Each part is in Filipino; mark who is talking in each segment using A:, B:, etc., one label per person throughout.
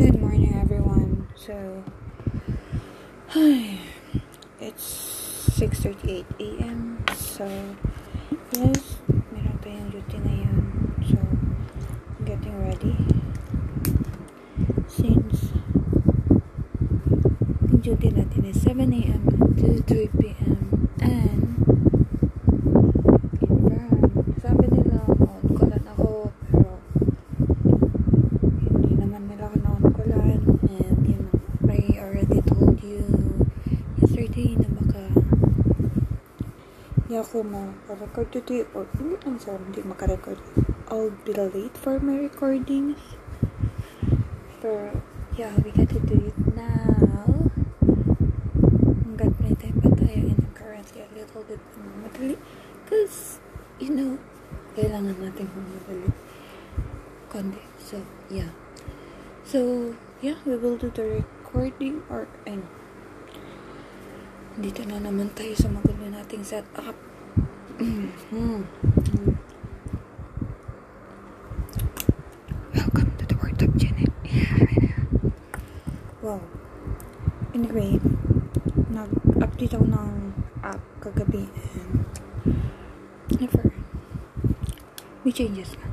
A: Good morning, everyone. So, it's 6.38 a.m. So, yes, meron tayong duty ngayon. So, getting ready. Since, yung duty natin is 7 a.m. to 3 p.m. And, ako makarecord today or hindi lang sa hindi makarecord. I'll be late for my recordings. Pero, yeah, we got to do it now. Hanggat may time pa tayo and I'm currently a little bit madali. Because, you know, kailangan natin madali. Konti. So, yeah. So, yeah, we will do the recording or, ano, dito na naman tayo sa magulo nating setup. Welcome to the World of Janet. wow. Anyway, nag-update ako ng app kagabi and never may changes na.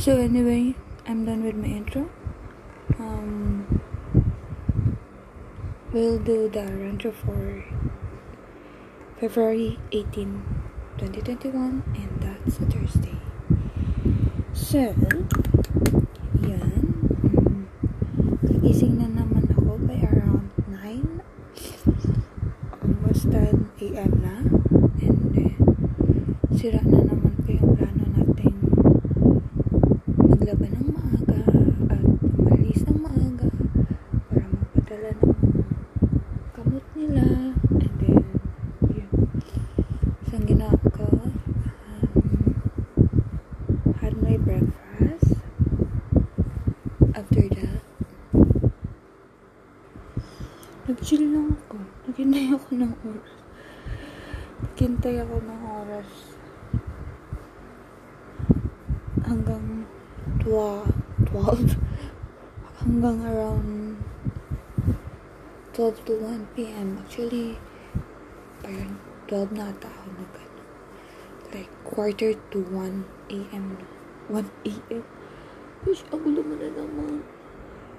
A: So anyway, I'm done with my intro. Um, we'll do the intro for February 18, 2021, and that's a Thursday. So, yan. Mm, Kagising na naman ako by around 9. Almost 10 a.m. na. And then, sira na naman ko yung plano natin maglaban ng maaga at umalis ng maaga para magpadala ng mga kamot nila and then yun isang ginawa ko um, had my breakfast after that nag-chill lang ako naghintay ako ng oras naghintay ako ng oras hanggang 12, 12 hanggang around 12 to 1 p.m. Actually, parang 12 na ata ako nag like quarter to 1 a.m. na. 1 a.m. Wish, ang gulo mo na naman.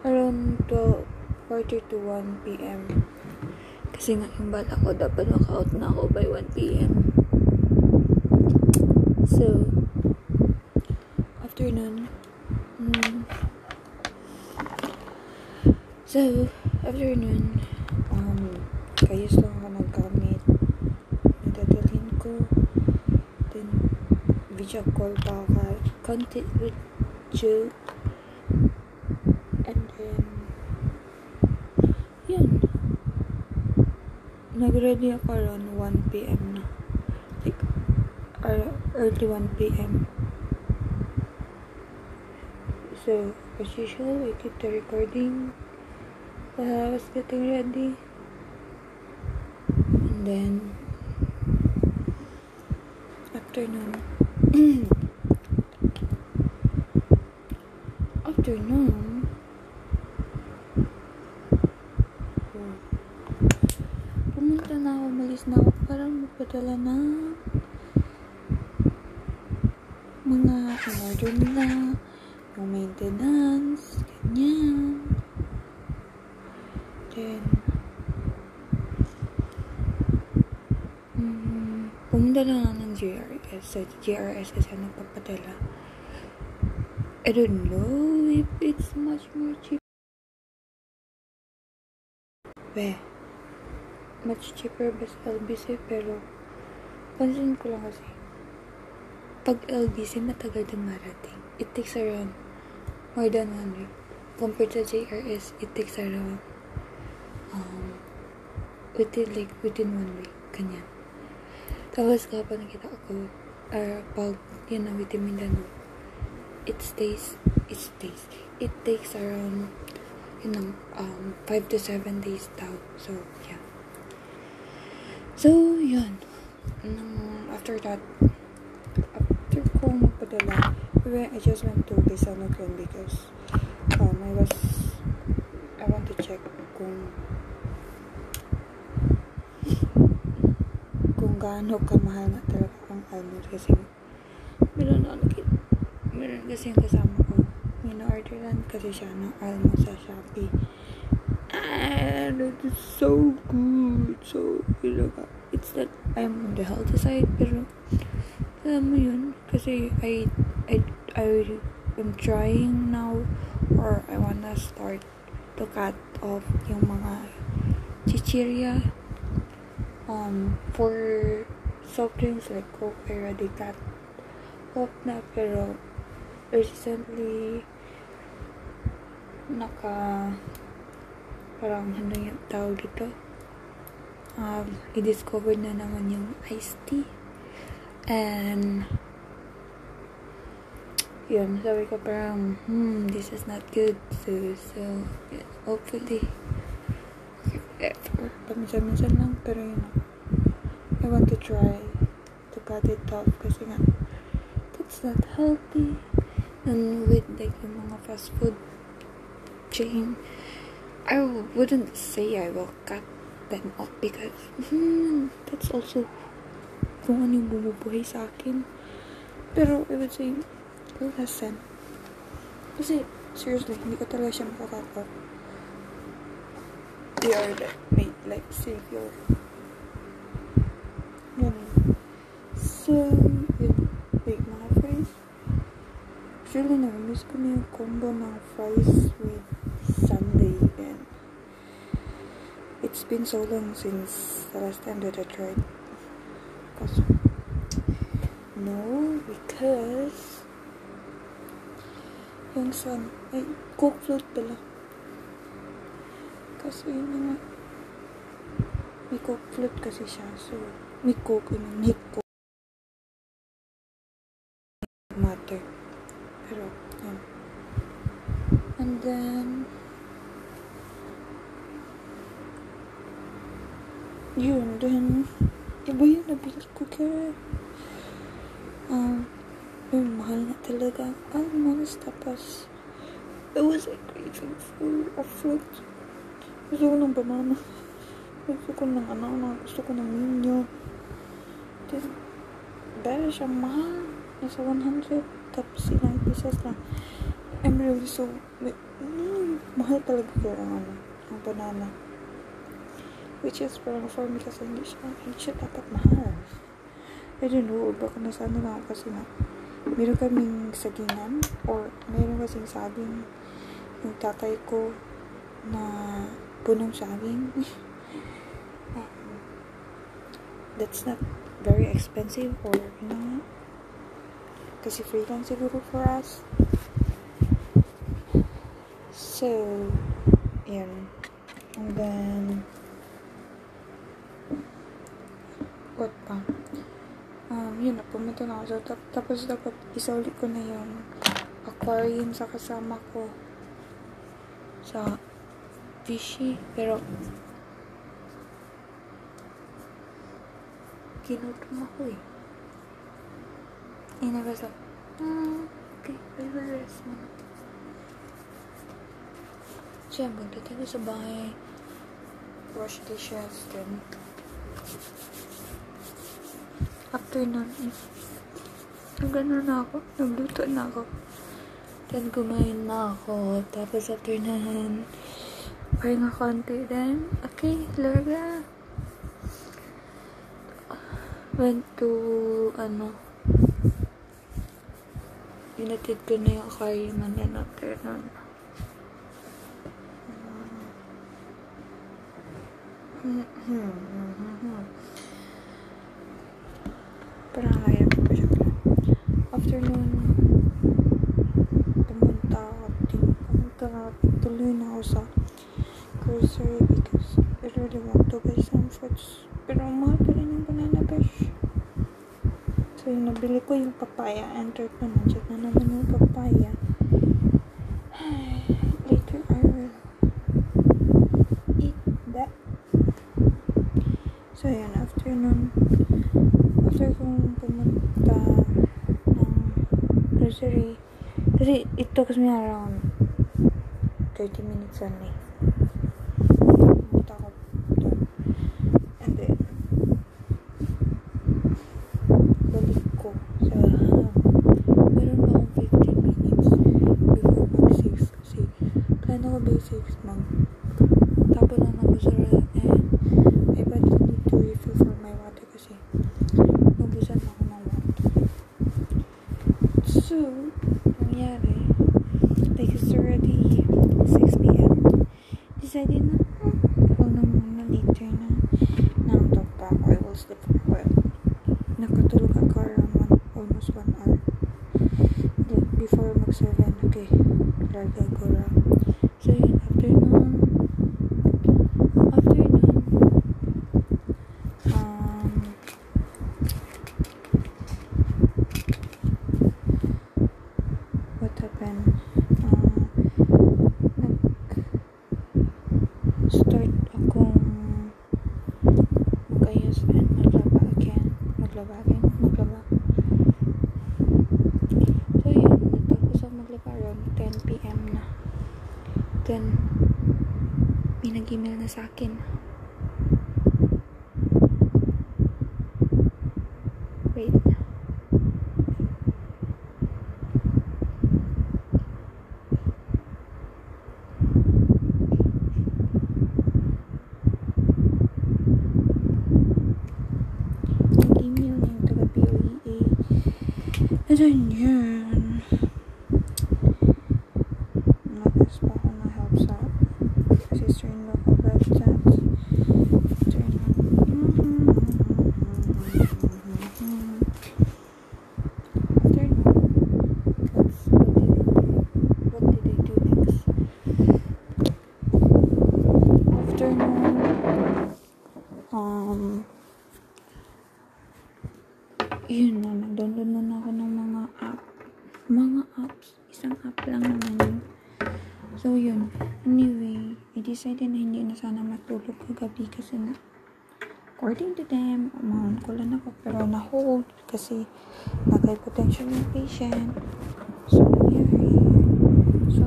A: Around 12, quarter to 1 p.m. Kasi nga yung bala ko, dapat maka-out na ako by 1 p.m. So, afternoon. Mm. So, afternoon, um, kayos lang ako naggamit. Nadadalhin ko. Then, video call pa ako. Content with you. And then, yun. Nag-ready ako around 1 p.m. na. Like, uh, early 1 p.m. So, as usual, I keep the recording while I was getting ready. And then, afternoon. afternoon. Pumunta na ako, malis na ako para magpadala na mga in-order nila yung maintenance, ganyan. Then, mm, pumunta na lang ng GRS. So, GRS kasi nagpapadala. I don't know if it's much more cheap. Be, much cheaper ba sa LBC, pero pansin ko lang kasi, pag LBC, matagal din marating. It takes around more than one week. Compared to JRS, it takes around um, within like within one week. Ganyan. Tapos kapag nakita ko, uh, pag yun na within Mindanao, it stays, it stays. It takes around, you know, um, 5 to 7 days daw. So, yeah. So, yun. Nang, after that, after ko magpadala, I just went to Bisanag yun because I was I want to check kung kung gaano kamahal na talaga ang almond kasi meron ako meron kasi yung kasama ko in-orderan kasi siya ng almond sa Shopee and it is so good so you know, it's that I'm on the healthy side pero alam mo yun kasi I I I am trying now or I wanna start to cut off yung mga chichirya um for soft drinks like Coke already cut off na pero recently naka parang ano yung tawag dito um, i-discover na naman yung iced tea and yun, sabi ko parang, hmm, this is not good. So, so yeah, hopefully, paminsan-minsan lang, pero yun, I want to try to cut it off kasi nga, that's not healthy. And with like yung mga fast food chain, I wouldn't say I will cut them off because hmm, that's also kung ano yung bumubuhay sa akin. Pero, I would say, lesson. Kasi, seriously, hindi ko talaga siya makakapa. They are like, made like savior. So, yun. Wait, mga fries. Actually, na-miss ko na yung combo ng fries with sundae and it's been so long since the last time that I tried. Kasi, no, because yung sun, ay, coke float pala. Kasi yun na nga, may coke float kasi siya, so, may coke, yun, may. Matter. And then, then, yun, nabili ko kaya, um, yung mahal na talaga. Almonds tapos I was like craving for a fruit gusto ko ng banana. Gusto ko ng ano gusto ko ng ninyo. Then dahil siya mahal nasa 100 tapos ilang pieces lang I'm really so mm, mahal talaga ko ang ano ang banana. Which is parang for me kasi hindi siya hindi siya dapat mahal. I don't know baka nasano lang ako kasi nga meron kaming sagingan or meron kasing saging. Yung tatay ko na punong saging. Um, that's not very expensive or you know kasi free lang siguro for us so yun and then what pa um, yun na, pumunta na ako. So, tapos dapat isauli ko na yung aquarium sa kasama ko sa fishy. Pero, kinutom ako eh. And I was like, hmm, okay, I will rest mo. Siya, magdating sa bahay, wash dishes, then after nun, nagano na ako, nagluto na ako. Then, kumain na ako. Tapos, after nun, pahinga konti. Then, okay, larga. Went to, ano, inatid ko na yung aquarium and then after nun. Parang kaya ko pa siya. After pumunta ako. Pumunta na, tuloy na ako sa grocery because I really want to buy some fruits. Pero mahal pa rin yung banana fish. So, yung nabili ko yung papaya. Enter ko na. Diyan na naman yung papaya. Later, I will eat that. So, yun. After nun, after kong pumunta ng grocery, kasi it took me around 30 minutes only. Pumunta ako doon. And then, balik ko sa meron ba akong 15 minutes before mag-6 kasi plano ko by 6 mag tapon lang ng basura and I badly need to refill for my water kasi mabusan ako ng water. So, nangyari, like it's already 6 p.m. Decided na, hmm, ako na muna later na nantok pa ako. I will sleep for a while. Nakatulog ako around one, almost 1 hour. Then, before mag 7, okay, larga ko ra. So, yun, after nun, after nun, um, what happened? Uh, nag-start akong mag-ayos and maglaba again. Maglaba again? Maglaba. So, yun. Natapos ako maglaba around 10 p.m. na. Then, nag-email na sa akin. Wait. Nag-email na yung taga-POEA. And then, yun. Nag-ask pa ako ng help sa sister-in-law ko about that. Sister-in-law. After nun, what's, what did I do? What did I do next? After nun, um, yun na, nag-download na ako ng mga app. Apps. Isang app lang naman yun. So, yun. Anyway, I decided na hindi na sana matulog kagabi kasi na according to them, umahon ko lang ako pero na-hold kasi nag-hypotension yung patient. So, nangyari. So,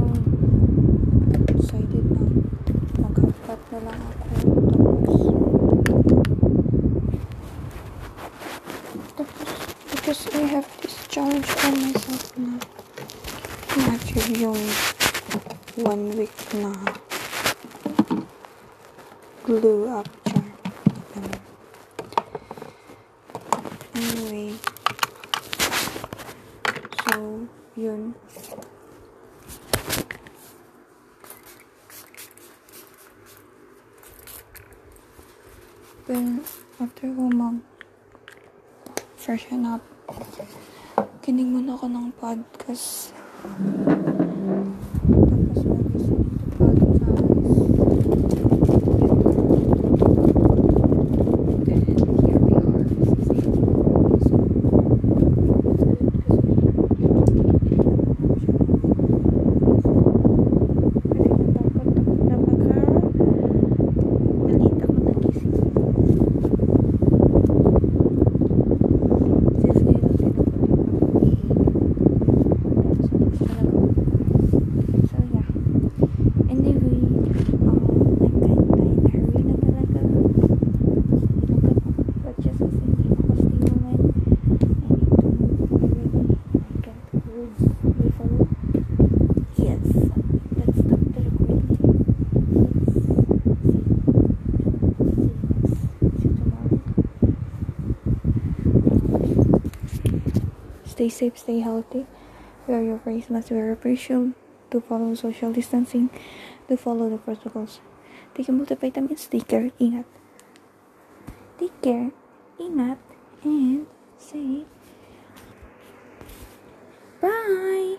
A: decided na mag-half na lang ako. Tapos, because I have this challenge on myself na na-achieve yung one week na glue up charm. Anyway, so, yun. Then, after ko mag freshen up, kinig muna ako ng podcast. Thank you. Stay safe, stay healthy. Wear your face mask, wear a shield. To follow social distancing. To follow the protocols. Take multivitamins. Take care. Ingat. Take care. Ingat. And say bye.